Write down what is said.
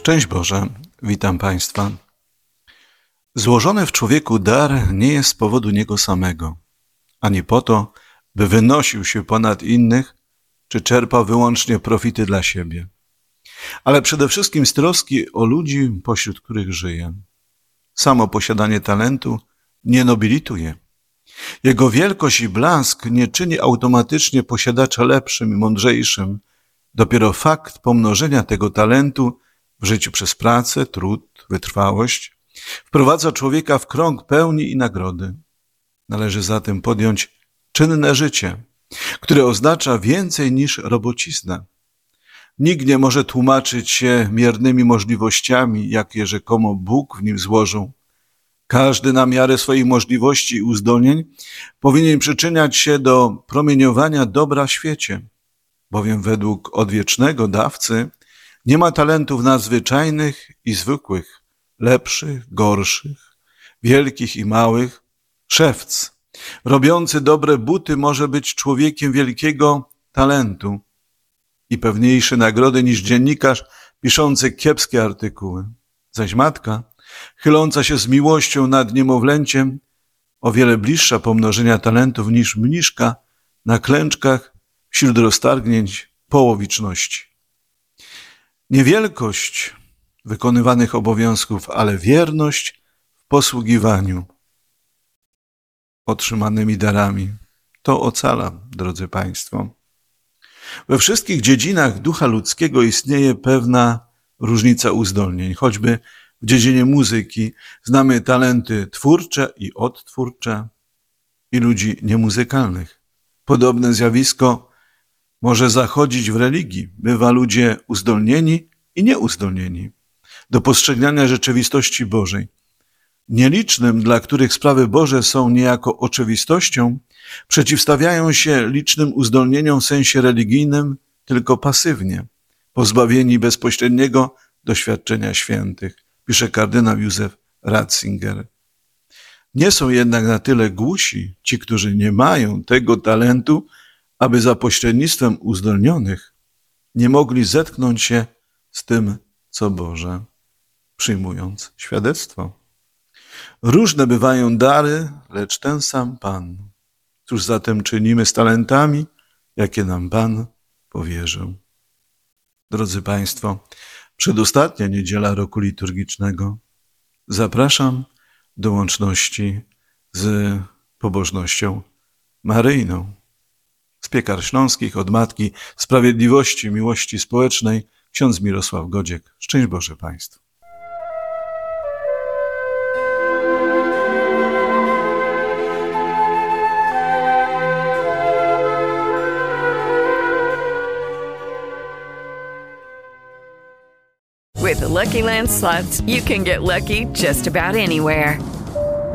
Szczęść Boże, witam Państwa. Złożony w człowieku dar nie jest z powodu niego samego, ani po to, by wynosił się ponad innych, czy czerpał wyłącznie profity dla siebie, ale przede wszystkim z troski o ludzi, pośród których żyje. Samo posiadanie talentu nie nobilituje. Jego wielkość i blask nie czyni automatycznie posiadacza lepszym i mądrzejszym. Dopiero fakt pomnożenia tego talentu w życiu przez pracę, trud, wytrwałość wprowadza człowieka w krąg pełni i nagrody. Należy zatem podjąć czynne życie, które oznacza więcej niż robocizna. Nikt nie może tłumaczyć się miernymi możliwościami, jakie rzekomo Bóg w nim złożył. Każdy na miarę swoich możliwości i uzdolnień powinien przyczyniać się do promieniowania dobra w świecie, bowiem według odwiecznego dawcy nie ma talentów nadzwyczajnych i zwykłych, lepszych, gorszych, wielkich i małych. Szewc, robiący dobre buty, może być człowiekiem wielkiego talentu i pewniejszy nagrody niż dziennikarz piszący kiepskie artykuły. Zaś matka, chyląca się z miłością nad niemowlęciem, o wiele bliższa pomnożenia talentów niż mniszka na klęczkach wśród roztargnięć połowiczności. Niewielkość wykonywanych obowiązków, ale wierność w posługiwaniu otrzymanymi darami. To ocala, drodzy Państwo. We wszystkich dziedzinach ducha ludzkiego istnieje pewna różnica uzdolnień, choćby w dziedzinie muzyki znamy talenty twórcze i odtwórcze i ludzi niemuzykalnych. Podobne zjawisko może zachodzić w religii. Bywa ludzie uzdolnieni i nieuzdolnieni do postrzegania rzeczywistości Bożej. Nielicznym, dla których sprawy Boże są niejako oczywistością, przeciwstawiają się licznym uzdolnieniom w sensie religijnym tylko pasywnie, pozbawieni bezpośredniego doświadczenia świętych, pisze kardynał Józef Ratzinger. Nie są jednak na tyle głusi ci, którzy nie mają tego talentu, aby za pośrednictwem uzdolnionych nie mogli zetknąć się z tym, co Boże, przyjmując świadectwo. Różne bywają dary, lecz ten sam Pan. Cóż zatem czynimy z talentami, jakie nam Pan powierzył? Drodzy Państwo, przedostatnia niedziela roku liturgicznego. Zapraszam do łączności z pobożnością maryjną. Z piekar śląskich od Matki Sprawiedliwości, Miłości Społecznej ksiądz Mirosław Godziek. Szczęść Boże Państwu. With the Lucky Land slots, you can get lucky just about anywhere.